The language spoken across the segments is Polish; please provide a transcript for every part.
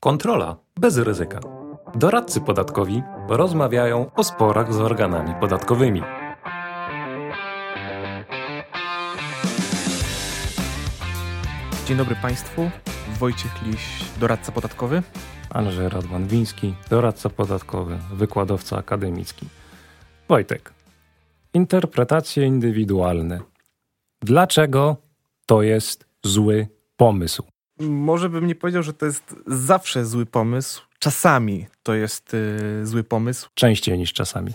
Kontrola bez ryzyka. Doradcy podatkowi rozmawiają o sporach z organami podatkowymi. Dzień dobry Państwu. Wojciech Liś, doradca podatkowy. Andrzej Radwan-Wiński, doradca podatkowy, wykładowca akademicki. Wojtek, interpretacje indywidualne. Dlaczego to jest zły pomysł? Może bym nie powiedział, że to jest zawsze zły pomysł. Czasami to jest y, zły pomysł. Częściej niż czasami.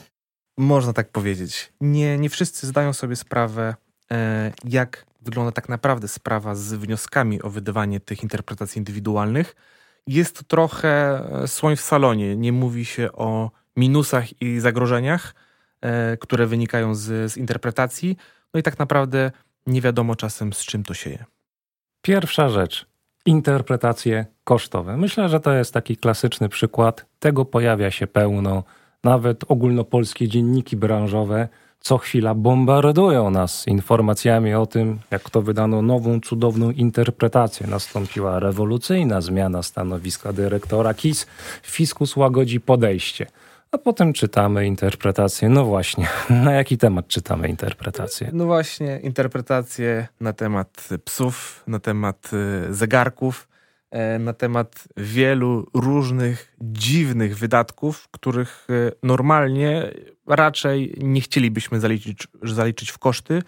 Można tak powiedzieć. Nie, nie wszyscy zdają sobie sprawę, e, jak wygląda tak naprawdę sprawa z wnioskami o wydawanie tych interpretacji indywidualnych. Jest to trochę e, słoń w salonie. Nie mówi się o minusach i zagrożeniach, e, które wynikają z, z interpretacji. No i tak naprawdę nie wiadomo czasem, z czym to się je. Pierwsza rzecz. Interpretacje kosztowe. Myślę, że to jest taki klasyczny przykład. Tego pojawia się pełno. Nawet ogólnopolskie dzienniki branżowe co chwila bombardują nas informacjami o tym, jak to wydano nową, cudowną interpretację. Nastąpiła rewolucyjna zmiana stanowiska dyrektora KIS. Fiskus łagodzi podejście. A potem czytamy interpretację. No właśnie, na jaki temat czytamy interpretację? No właśnie, interpretacje na temat psów, na temat y, zegarków, e, na temat wielu różnych dziwnych wydatków, których y, normalnie raczej nie chcielibyśmy zaliczyć, zaliczyć w koszty,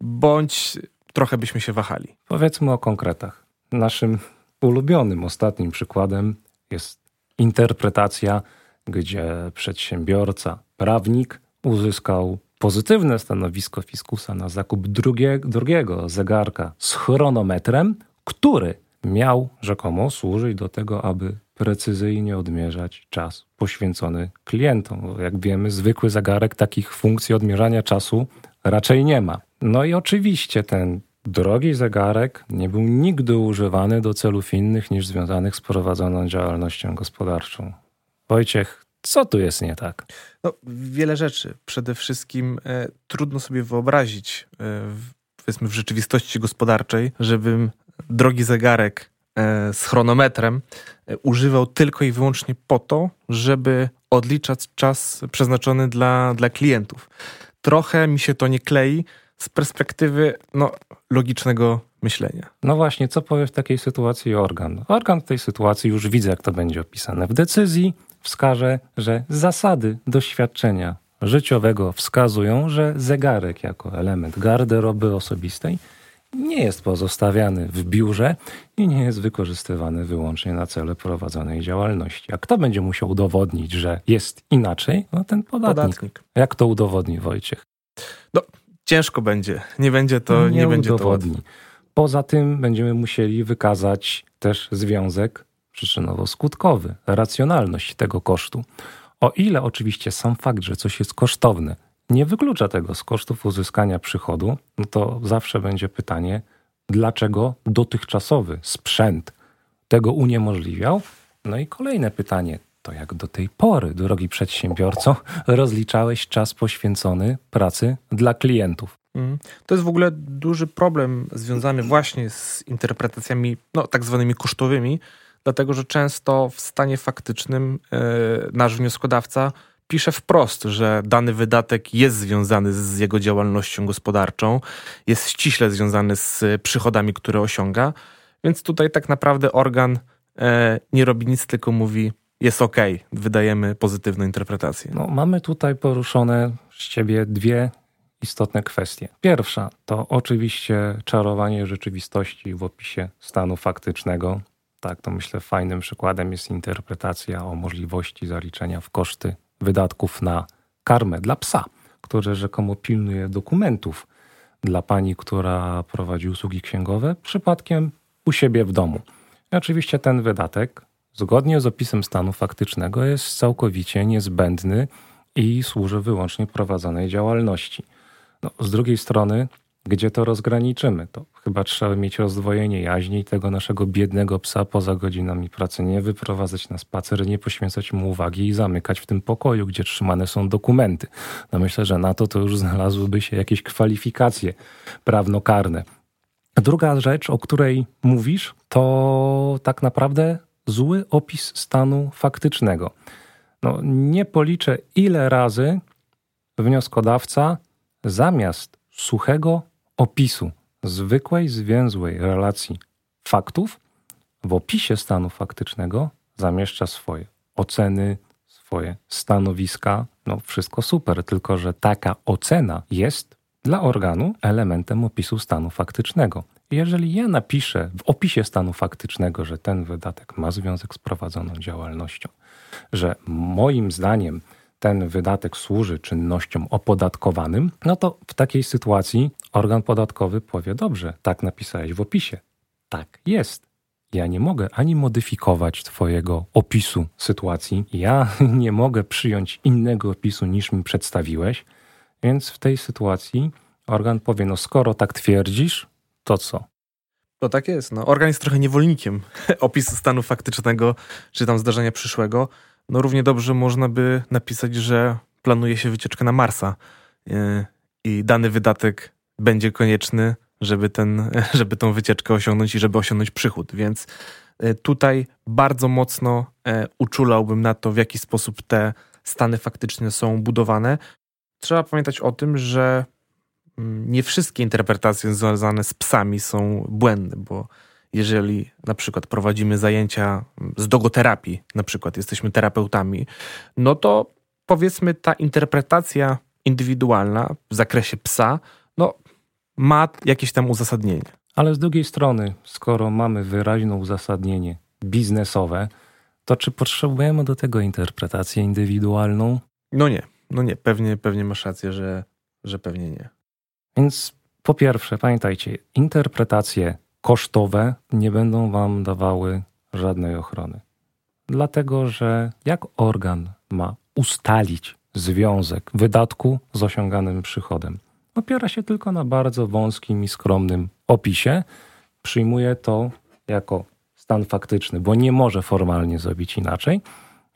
bądź trochę byśmy się wahali. Powiedzmy o konkretach. Naszym ulubionym ostatnim przykładem jest interpretacja gdzie przedsiębiorca, prawnik uzyskał pozytywne stanowisko fiskusa na zakup drugie, drugiego zegarka z chronometrem, który miał rzekomo służyć do tego, aby precyzyjnie odmierzać czas poświęcony klientom. Jak wiemy, zwykły zegarek takich funkcji odmierzania czasu raczej nie ma. No i oczywiście ten drogi zegarek nie był nigdy używany do celów innych niż związanych z prowadzoną działalnością gospodarczą. Wojciech, co tu jest nie tak? No, wiele rzeczy. Przede wszystkim e, trudno sobie wyobrazić, e, w, powiedzmy w rzeczywistości gospodarczej, żebym drogi zegarek e, z chronometrem e, używał tylko i wyłącznie po to, żeby odliczać czas przeznaczony dla, dla klientów. Trochę mi się to nie klei z perspektywy no, logicznego myślenia. No właśnie, co powie w takiej sytuacji organ? Organ w tej sytuacji już widzę, jak to będzie opisane w decyzji, wskaże, że zasady doświadczenia życiowego wskazują, że zegarek jako element garderoby osobistej nie jest pozostawiany w biurze i nie jest wykorzystywany wyłącznie na cele prowadzonej działalności. A kto będzie musiał udowodnić, że jest inaczej? No ten podatnik. podatnik. Jak to udowodni Wojciech? No, ciężko będzie. Nie będzie to, nie, nie będzie udowodni. to Poza tym będziemy musieli wykazać też związek przyczynowo-skutkowy, racjonalność tego kosztu. O ile oczywiście sam fakt, że coś jest kosztowne, nie wyklucza tego z kosztów uzyskania przychodu, no to zawsze będzie pytanie, dlaczego dotychczasowy sprzęt tego uniemożliwiał? No i kolejne pytanie, to jak do tej pory, drogi przedsiębiorco, rozliczałeś czas poświęcony pracy dla klientów? Mhm. To jest w ogóle duży problem związany właśnie z interpretacjami, no tak zwanymi kosztowymi, dlatego że często w stanie faktycznym yy, nasz wnioskodawca pisze wprost, że dany wydatek jest związany z jego działalnością gospodarczą, jest ściśle związany z przychodami, które osiąga, więc tutaj tak naprawdę organ yy, nie robi nic, tylko mówi jest ok, wydajemy pozytywną interpretację. No, mamy tutaj poruszone z ciebie dwie istotne kwestie. Pierwsza to oczywiście czarowanie rzeczywistości w opisie stanu faktycznego, tak, to myślę fajnym przykładem jest interpretacja o możliwości zaliczenia w koszty wydatków na karmę dla psa, który rzekomo pilnuje dokumentów dla pani, która prowadzi usługi księgowe, przypadkiem u siebie w domu. I oczywiście ten wydatek, zgodnie z opisem stanu faktycznego, jest całkowicie niezbędny i służy wyłącznie prowadzonej działalności. No, z drugiej strony, gdzie to rozgraniczymy? To chyba trzeba mieć rozdwojenie jaźni i tego naszego biednego psa poza godzinami pracy, nie wyprowadzać na spacer, nie poświęcać mu uwagi i zamykać w tym pokoju, gdzie trzymane są dokumenty. No myślę, że na to to już znalazłyby się jakieś kwalifikacje prawnokarne. Druga rzecz, o której mówisz, to tak naprawdę zły opis stanu faktycznego. No, nie policzę, ile razy wnioskodawca zamiast suchego opisu zwykłej, zwięzłej relacji faktów w opisie stanu faktycznego zamieszcza swoje oceny, swoje stanowiska. No, wszystko super, tylko że taka ocena jest dla organu elementem opisu stanu faktycznego. Jeżeli ja napiszę w opisie stanu faktycznego, że ten wydatek ma związek z prowadzoną działalnością, że moim zdaniem ten wydatek służy czynnościom opodatkowanym, no to w takiej sytuacji organ podatkowy powie: Dobrze, tak napisałeś w opisie. Tak jest. Ja nie mogę ani modyfikować Twojego opisu sytuacji, ja nie mogę przyjąć innego opisu niż mi przedstawiłeś, więc w tej sytuacji organ powie: No, skoro tak twierdzisz, to co? To tak jest. No, organ jest trochę niewolnikiem opisu stanu faktycznego czy tam zdarzenia przyszłego. No, równie dobrze można by napisać, że planuje się wycieczkę na Marsa yy, i dany wydatek będzie konieczny, żeby, ten, żeby tą wycieczkę osiągnąć i żeby osiągnąć przychód. Więc yy, tutaj bardzo mocno yy, uczulałbym na to, w jaki sposób te stany faktyczne są budowane. Trzeba pamiętać o tym, że nie wszystkie interpretacje związane z psami są błędne, bo jeżeli na przykład prowadzimy zajęcia z dogoterapii, na przykład jesteśmy terapeutami, no to powiedzmy ta interpretacja indywidualna w zakresie psa, no ma jakieś tam uzasadnienie. Ale z drugiej strony, skoro mamy wyraźne uzasadnienie biznesowe, to czy potrzebujemy do tego interpretację indywidualną? No nie, no nie, pewnie, pewnie masz rację, że, że pewnie nie. Więc po pierwsze, pamiętajcie, interpretacje kosztowe nie będą Wam dawały żadnej ochrony. Dlatego, że jak organ ma ustalić związek wydatku z osiąganym przychodem? Opiera się tylko na bardzo wąskim i skromnym opisie. Przyjmuje to jako stan faktyczny, bo nie może formalnie zrobić inaczej.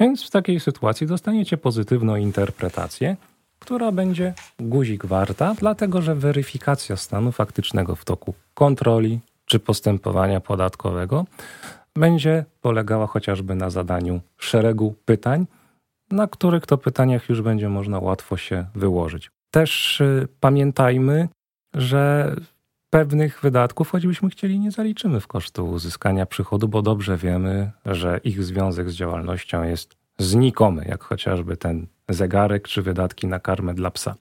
Więc w takiej sytuacji dostaniecie pozytywną interpretację, która będzie guzik warta, dlatego że weryfikacja stanu faktycznego w toku kontroli czy postępowania podatkowego będzie polegała chociażby na zadaniu szeregu pytań, na których to pytaniach już będzie można łatwo się wyłożyć. Też y, pamiętajmy, że pewnych wydatków, choćbyśmy chcieli, nie zaliczymy w kosztu uzyskania przychodu, bo dobrze wiemy, że ich związek z działalnością jest znikomy, jak chociażby ten zegarek czy wydatki na karmę dla psa.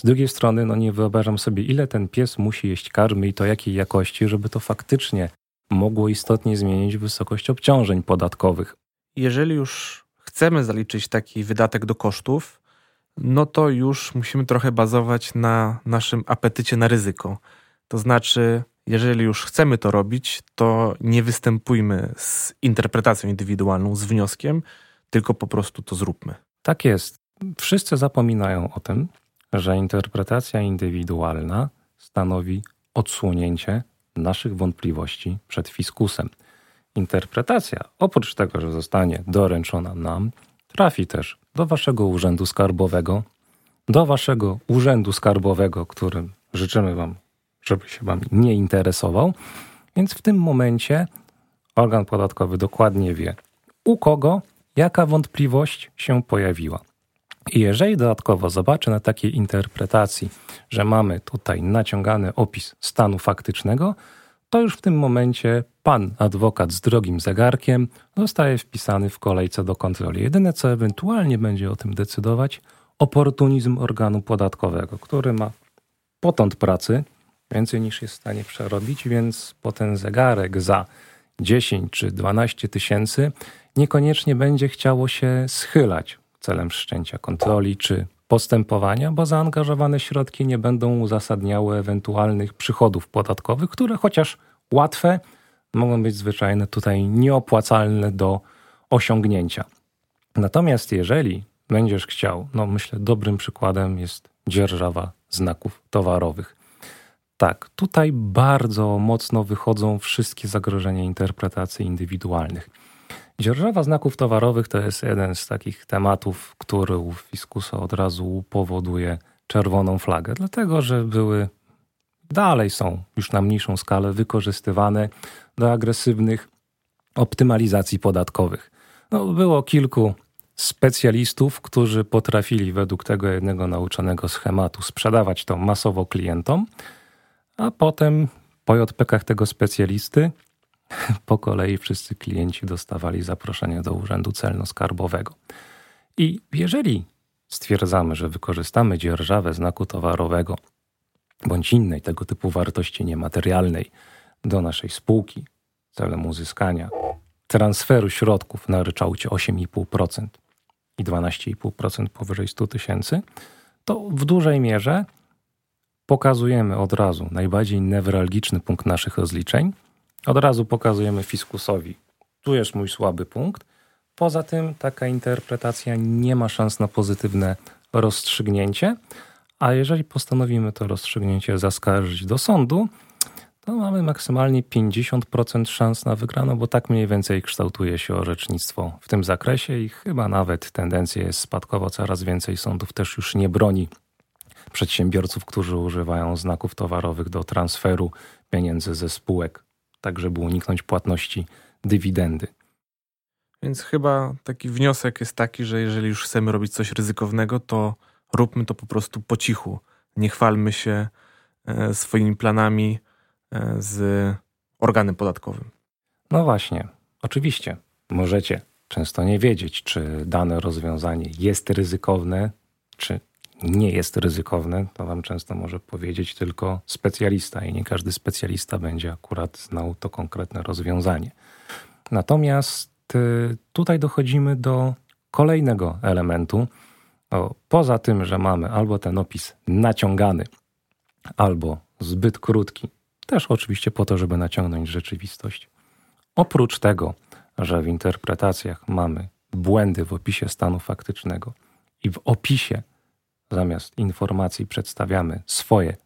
Z drugiej strony, no nie wyobrażam sobie, ile ten pies musi jeść karmy i to jakiej jakości, żeby to faktycznie mogło istotnie zmienić wysokość obciążeń podatkowych. Jeżeli już chcemy zaliczyć taki wydatek do kosztów, no to już musimy trochę bazować na naszym apetycie na ryzyko. To znaczy, jeżeli już chcemy to robić, to nie występujmy z interpretacją indywidualną, z wnioskiem, tylko po prostu to zróbmy. Tak jest. Wszyscy zapominają o tym, że interpretacja indywidualna stanowi odsłonięcie naszych wątpliwości przed fiskusem. Interpretacja, oprócz tego, że zostanie doręczona nam, trafi też do Waszego Urzędu Skarbowego, do Waszego Urzędu Skarbowego, którym życzymy Wam, żeby się Wam nie interesował. Więc w tym momencie organ podatkowy dokładnie wie, u kogo jaka wątpliwość się pojawiła. I jeżeli dodatkowo zobaczę na takiej interpretacji, że mamy tutaj naciągany opis stanu faktycznego, to już w tym momencie pan adwokat z drogim zegarkiem zostaje wpisany w kolejce do kontroli. Jedyne co ewentualnie będzie o tym decydować, oportunizm organu podatkowego, który ma potąd pracy więcej niż jest w stanie przerobić, więc po ten zegarek za 10 czy 12 tysięcy niekoniecznie będzie chciało się schylać celem wszczęcia kontroli czy postępowania, bo zaangażowane środki nie będą uzasadniały ewentualnych przychodów podatkowych, które chociaż łatwe, mogą być zwyczajne tutaj nieopłacalne do osiągnięcia. Natomiast jeżeli będziesz chciał, no myślę, dobrym przykładem jest dzierżawa znaków towarowych. Tak, tutaj bardzo mocno wychodzą wszystkie zagrożenia interpretacji indywidualnych. Dzierżawa znaków towarowych to jest jeden z takich tematów, który u fiskusa od razu powoduje czerwoną flagę, dlatego że były, dalej są już na mniejszą skalę wykorzystywane do agresywnych optymalizacji podatkowych. No, było kilku specjalistów, którzy potrafili według tego jednego nauczonego schematu sprzedawać to masowo klientom, a potem po JPK tego specjalisty po kolei wszyscy klienci dostawali zaproszenie do Urzędu Celno-Skarbowego. I jeżeli stwierdzamy, że wykorzystamy dzierżawę znaku towarowego bądź innej tego typu wartości niematerialnej do naszej spółki celem uzyskania transferu środków na ryczałcie 8,5% i 12,5% powyżej 100 tysięcy, to w dużej mierze pokazujemy od razu najbardziej newralgiczny punkt naszych rozliczeń. Od razu pokazujemy fiskusowi, tu jest mój słaby punkt. Poza tym taka interpretacja nie ma szans na pozytywne rozstrzygnięcie, a jeżeli postanowimy to rozstrzygnięcie zaskarżyć do sądu, to mamy maksymalnie 50% szans na wygraną, bo tak mniej więcej kształtuje się orzecznictwo w tym zakresie i chyba nawet tendencja jest spadkowa. Coraz więcej sądów też już nie broni przedsiębiorców, którzy używają znaków towarowych do transferu pieniędzy ze spółek, tak żeby uniknąć płatności dywidendy. Więc chyba taki wniosek jest taki, że jeżeli już chcemy robić coś ryzykownego, to róbmy to po prostu po cichu. Nie chwalmy się e, swoimi planami e, z organem podatkowym. No właśnie, oczywiście. Możecie często nie wiedzieć, czy dane rozwiązanie jest ryzykowne, czy nie jest ryzykowne. To Wam często może powiedzieć tylko specjalista, i nie każdy specjalista będzie akurat znał to konkretne rozwiązanie. Natomiast y, tutaj dochodzimy do kolejnego elementu, o, poza tym, że mamy albo ten opis naciągany, albo zbyt krótki, też oczywiście po to, żeby naciągnąć rzeczywistość. Oprócz tego, że w interpretacjach mamy błędy w opisie stanu faktycznego i w opisie zamiast informacji przedstawiamy swoje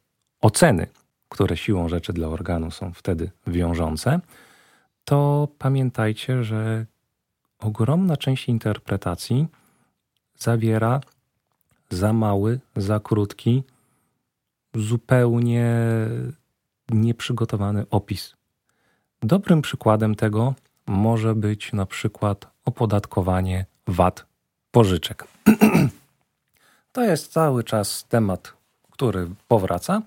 oceny, które siłą rzeczy dla organu są wtedy wiążące, to pamiętajcie, że ogromna część interpretacji zawiera za mały, za krótki, zupełnie nieprzygotowany opis. Dobrym przykładem tego może być na przykład opodatkowanie VAT pożyczek. to jest cały czas temat, który powraca.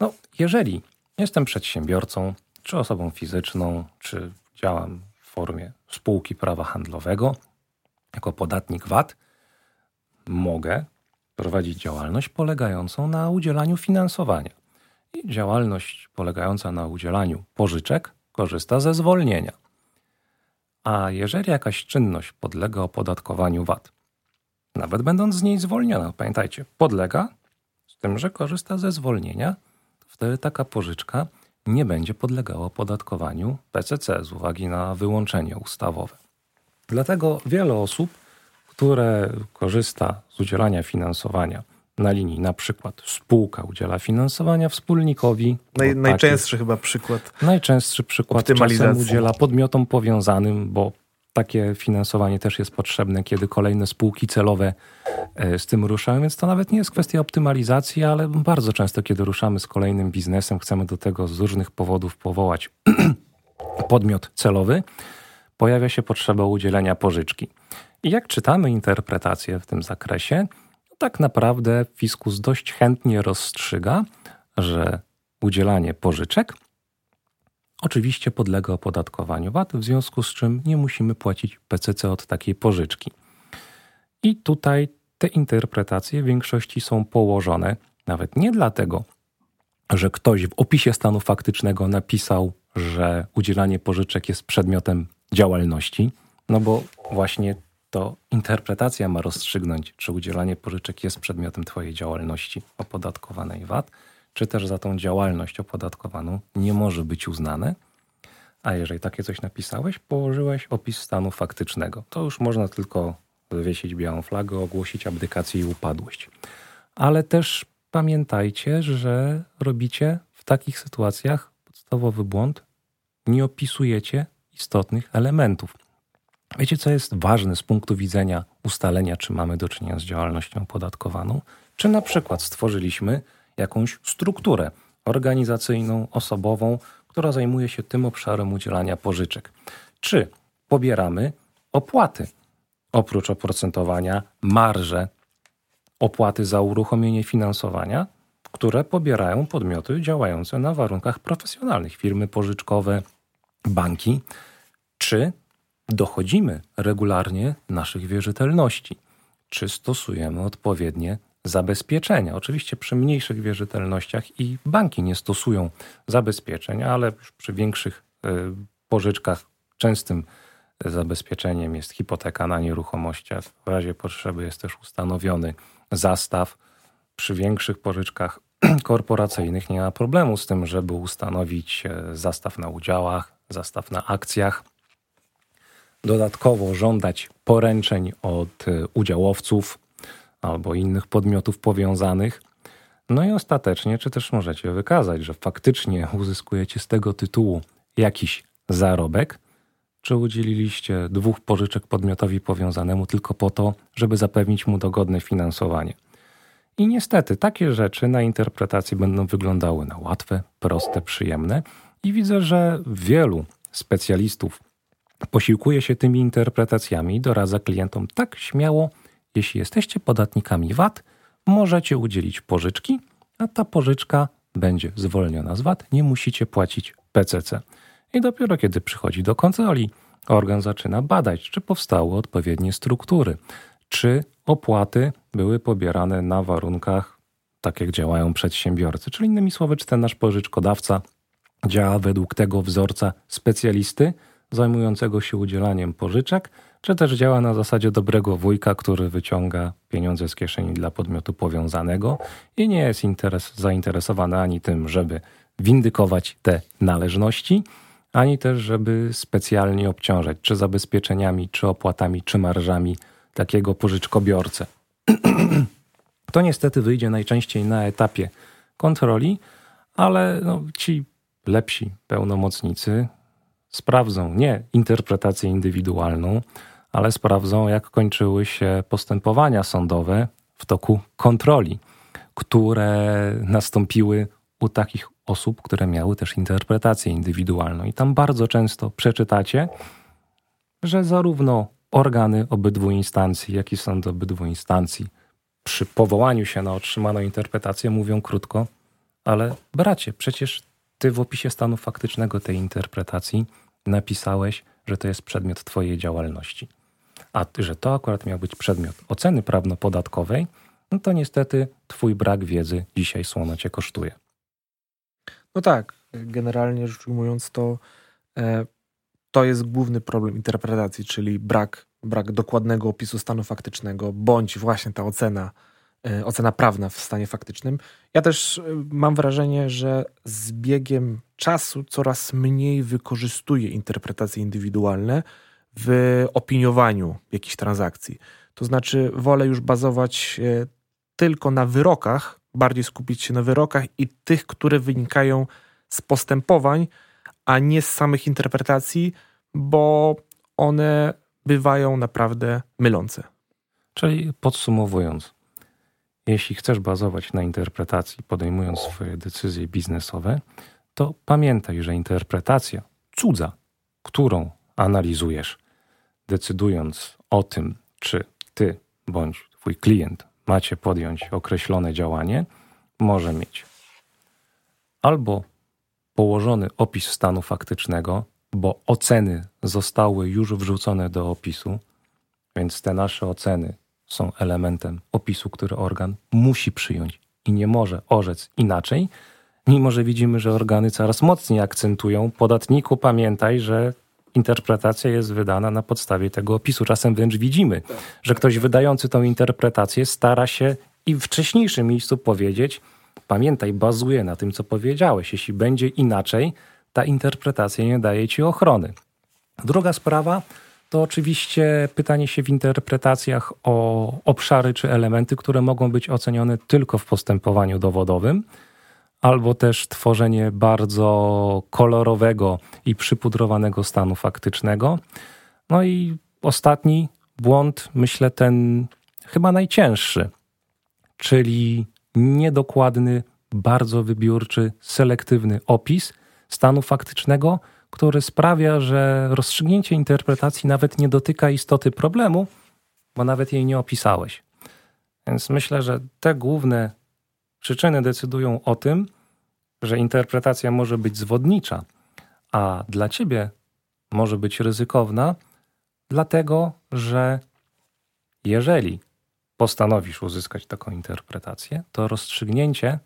No, jeżeli jestem przedsiębiorcą, czy osobą fizyczną, czy działam w formie spółki prawa handlowego, jako podatnik VAT, mogę prowadzić działalność polegającą na udzielaniu finansowania. I działalność polegająca na udzielaniu pożyczek korzysta ze zwolnienia. A jeżeli jakaś czynność podlega opodatkowaniu VAT, nawet będąc z niej zwolniona, pamiętajcie, podlega z tym, że korzysta ze zwolnienia, to wtedy taka pożyczka nie będzie podlegała opodatkowaniu PCC z uwagi na wyłączenie ustawowe. Dlatego wiele osób które korzysta z udzielania finansowania na linii na przykład spółka udziela finansowania wspólnikowi. Naj, najczęstszy chyba przykład. Najczęstszy przykład czasem udziela podmiotom powiązanym, bo takie finansowanie też jest potrzebne, kiedy kolejne spółki celowe e, z tym ruszają, więc to nawet nie jest kwestia optymalizacji, ale bardzo często, kiedy ruszamy z kolejnym biznesem, chcemy do tego z różnych powodów powołać podmiot celowy, pojawia się potrzeba udzielenia pożyczki. I jak czytamy interpretację w tym zakresie, tak naprawdę fiskus dość chętnie rozstrzyga, że udzielanie pożyczek oczywiście podlega opodatkowaniu VAT, w związku z czym nie musimy płacić PCC od takiej pożyczki. I tutaj te interpretacje w większości są położone nawet nie dlatego, że ktoś w opisie stanu faktycznego napisał, że udzielanie pożyczek jest przedmiotem działalności, no bo właśnie to interpretacja ma rozstrzygnąć, czy udzielanie pożyczek jest przedmiotem Twojej działalności opodatkowanej VAT, czy też za tą działalność opodatkowaną nie może być uznane. A jeżeli takie coś napisałeś, położyłeś opis stanu faktycznego. To już można tylko wywiesić białą flagę, ogłosić abdykację i upadłość. Ale też pamiętajcie, że robicie w takich sytuacjach podstawowy błąd. Nie opisujecie istotnych elementów. Wiecie, co jest ważne z punktu widzenia ustalenia, czy mamy do czynienia z działalnością opodatkowaną? Czy na przykład stworzyliśmy jakąś strukturę organizacyjną, osobową, która zajmuje się tym obszarem udzielania pożyczek? czy pobieramy opłaty. Oprócz oprocentowania, marże, opłaty za uruchomienie finansowania, które pobierają podmioty działające na warunkach profesjonalnych, firmy pożyczkowe, banki, czy dochodzimy regularnie naszych wierzytelności, czy stosujemy odpowiednie zabezpieczenia. Oczywiście przy mniejszych wierzytelnościach i banki nie stosują zabezpieczeń, ale przy większych e, pożyczkach częstym zabezpieczeniem jest hipoteka na nieruchomości, w razie potrzeby jest też ustanowiony zastaw. Przy większych pożyczkach korporacyjnych nie ma problemu z tym, żeby ustanowić e, zastaw na udziałach, zastaw na akcjach. Dodatkowo żądać poręczeń od e, udziałowców albo innych podmiotów powiązanych. No i ostatecznie, czy też możecie wykazać, że faktycznie uzyskujecie z tego tytułu jakiś zarobek, czy udzieliliście dwóch pożyczek podmiotowi powiązanemu tylko po to, żeby zapewnić mu dogodne finansowanie. I niestety takie rzeczy na interpretacji będą wyglądały na łatwe, proste, przyjemne i widzę, że wielu specjalistów posiłkuje się tymi interpretacjami i doradza klientom tak śmiało, jeśli jesteście podatnikami VAT, możecie udzielić pożyczki, a ta pożyczka będzie zwolniona z VAT, nie musicie płacić PCC. I dopiero kiedy przychodzi do kontroli, organ zaczyna badać, czy powstały odpowiednie struktury, czy opłaty były pobierane na warunkach, tak jak działają przedsiębiorcy. Czyli innymi słowy, czy ten nasz pożyczkodawca działa według tego wzorca specjalisty zajmującego się udzielaniem pożyczek, czy też działa na zasadzie dobrego wujka, który wyciąga pieniądze z kieszeni dla podmiotu powiązanego i nie jest interes, zainteresowany ani tym, żeby windykować te należności, ani też, żeby specjalnie obciążać czy zabezpieczeniami, czy opłatami, czy marżami takiego pożyczkobiorcę. to niestety wyjdzie najczęściej na etapie kontroli, ale no, ci lepsi pełnomocnicy sprawdzą nie interpretację indywidualną, ale sprawdzą, jak kończyły się postępowania sądowe w toku kontroli, które nastąpiły u takich osób, które miały też interpretację indywidualną. I tam bardzo często przeczytacie, że zarówno organy obydwu instancji, jak i sądy obydwu instancji przy powołaniu się na otrzymaną interpretację mówią krótko, ale bracie, przecież ty w opisie stanu faktycznego tej interpretacji napisałeś, że to jest przedmiot twojej działalności. A że to akurat miał być przedmiot oceny prawno-podatkowej, no to niestety twój brak wiedzy dzisiaj słono cię kosztuje. No tak, generalnie rzecz ujmując, to, e, to jest główny problem interpretacji, czyli brak, brak dokładnego opisu stanu faktycznego, bądź właśnie ta ocena, e, ocena prawna w stanie faktycznym. Ja też e, mam wrażenie, że z biegiem czasu coraz mniej wykorzystuję interpretacje indywidualne w opiniowaniu jakichś transakcji. To znaczy, wolę już bazować tylko na wyrokach, bardziej skupić się na wyrokach i tych, które wynikają z postępowań, a nie z samych interpretacji, bo one bywają naprawdę mylące. Czyli podsumowując, jeśli chcesz bazować na interpretacji, podejmując swoje decyzje biznesowe, to pamiętaj, że interpretacja cudza, którą analizujesz, decydując o tym, czy ty bądź twój klient macie podjąć określone działanie, może mieć albo położony opis stanu faktycznego, bo oceny zostały już wrzucone do opisu, więc te nasze oceny są elementem opisu, który organ musi przyjąć i nie może orzec inaczej, mimo że widzimy, że organy coraz mocniej akcentują podatniku, pamiętaj, że interpretacja jest wydana na podstawie tego opisu. Czasem wręcz widzimy, że ktoś wydający tą interpretację stara się i w wcześniejszym miejscu powiedzieć: Pamiętaj, bazuje na tym, co powiedziałeś. Jeśli będzie inaczej, ta interpretacja nie daje ci ochrony. Druga sprawa to oczywiście pytanie się w interpretacjach o obszary czy elementy, które mogą być ocenione tylko w postępowaniu dowodowym albo też tworzenie bardzo kolorowego i przypudrowanego stanu faktycznego. No i ostatni błąd, myślę, ten chyba najcięższy, czyli niedokładny, bardzo wybiórczy, selektywny opis stanu faktycznego, który sprawia, że rozstrzygnięcie interpretacji nawet nie dotyka istoty problemu, bo nawet jej nie opisałeś. Więc myślę, że te główne przyczyny decydują o tym, że interpretacja może być zwodnicza, a dla ciebie może być ryzykowna, dlatego że jeżeli postanowisz uzyskać taką interpretację, to rozstrzygnięcie,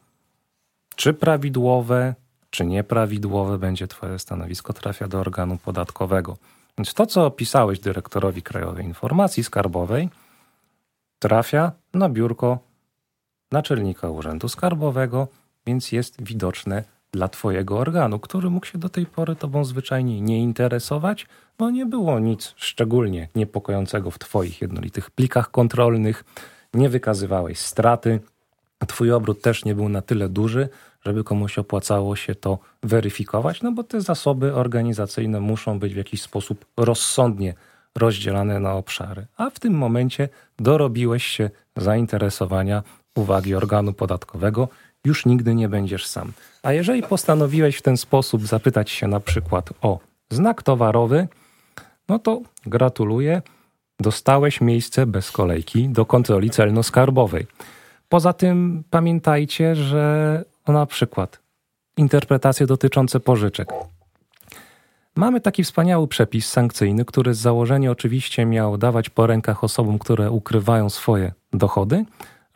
czy prawidłowe, czy nieprawidłowe będzie Twoje stanowisko, trafia do organu podatkowego. Więc to, co opisałeś dyrektorowi Krajowej Informacji Skarbowej, trafia na biurko naczelnika Urzędu Skarbowego, więc jest widoczne dla Twojego organu, który mógł się do tej pory Tobą zwyczajnie nie interesować, bo nie było nic szczególnie niepokojącego w Twoich jednolitych plikach kontrolnych, nie wykazywałeś straty, Twój obrót też nie był na tyle duży, żeby komuś opłacało się to weryfikować, no bo te zasoby organizacyjne muszą być w jakiś sposób rozsądnie rozdzielane na obszary. A w tym momencie dorobiłeś się zainteresowania, uwagi organu podatkowego, już nigdy nie będziesz sam. A jeżeli postanowiłeś w ten sposób zapytać się na przykład o znak towarowy, no to gratuluję, dostałeś miejsce bez kolejki do kontroli celno-skarbowej. Poza tym pamiętajcie, że na przykład interpretacje dotyczące pożyczek. Mamy taki wspaniały przepis sankcyjny, który z założenia oczywiście miał dawać po rękach osobom, które ukrywają swoje dochody,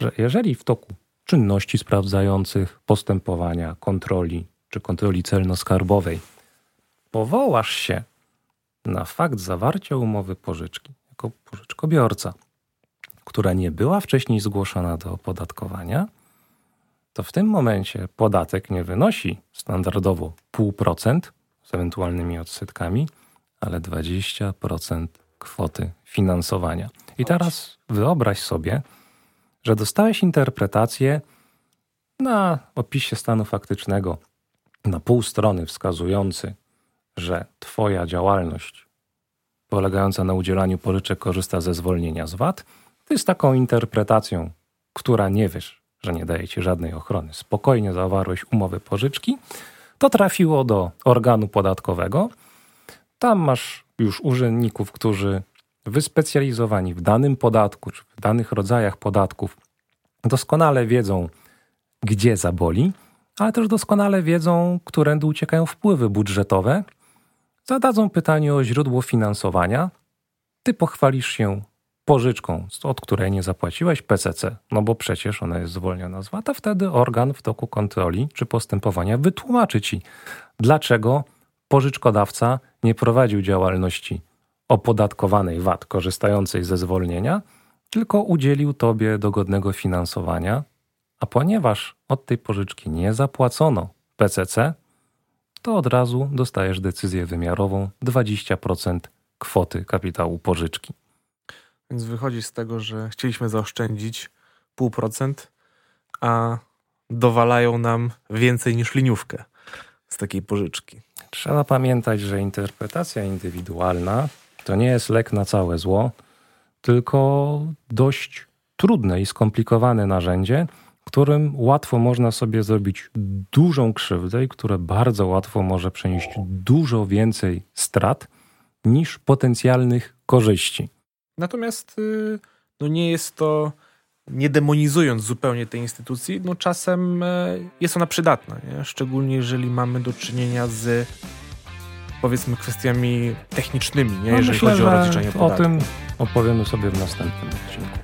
że jeżeli w toku czynności sprawdzających, postępowania, kontroli czy kontroli celno-skarbowej powołasz się na fakt zawarcia umowy pożyczki jako pożyczkobiorca, która nie była wcześniej zgłoszona do opodatkowania, to w tym momencie podatek nie wynosi standardowo 0,5% z ewentualnymi odsetkami, ale 20% kwoty finansowania. I teraz wyobraź sobie, że dostałeś interpretację na opisie stanu faktycznego na pół strony wskazujący, że Twoja działalność polegająca na udzielaniu pożyczek korzysta ze zwolnienia z VAT, ty z taką interpretacją, która nie wiesz, że nie daje ci żadnej ochrony, spokojnie zawarłeś umowę pożyczki, to trafiło do organu podatkowego. Tam masz już urzędników, którzy wyspecjalizowani w danym podatku czy w danych rodzajach podatków doskonale wiedzą, gdzie zaboli, ale też doskonale wiedzą, którędy uciekają wpływy budżetowe. Zadadzą pytanie o źródło finansowania. Ty pochwalisz się pożyczką, od której nie zapłaciłeś PCC, no bo przecież ona jest zwolniona z VAT, a wtedy organ w toku kontroli czy postępowania wytłumaczy ci, dlaczego pożyczkodawca nie prowadził działalności opodatkowanej VAT korzystającej ze zwolnienia, tylko udzielił tobie dogodnego finansowania, a ponieważ od tej pożyczki nie zapłacono PCC, to od razu dostajesz decyzję wymiarową 20% kwoty kapitału pożyczki. Więc wychodzi z tego, że chcieliśmy zaoszczędzić 0,5%, a dowalają nam więcej niż liniówkę z takiej pożyczki. Trzeba pamiętać, że interpretacja indywidualna to nie jest lek na całe zło, tylko dość trudne i skomplikowane narzędzie, którym łatwo można sobie zrobić dużą krzywdę i które bardzo łatwo może przynieść dużo więcej strat niż potencjalnych korzyści. Natomiast y, no nie jest to, nie demonizując zupełnie tej instytucji, no czasem e, jest ona przydatna, nie? szczególnie jeżeli mamy do czynienia z powiedzmy kwestiami technicznymi, nie? No jeżeli myślę, chodzi o rozliczenie podatku. O tym opowiemy sobie w następnym odcinku.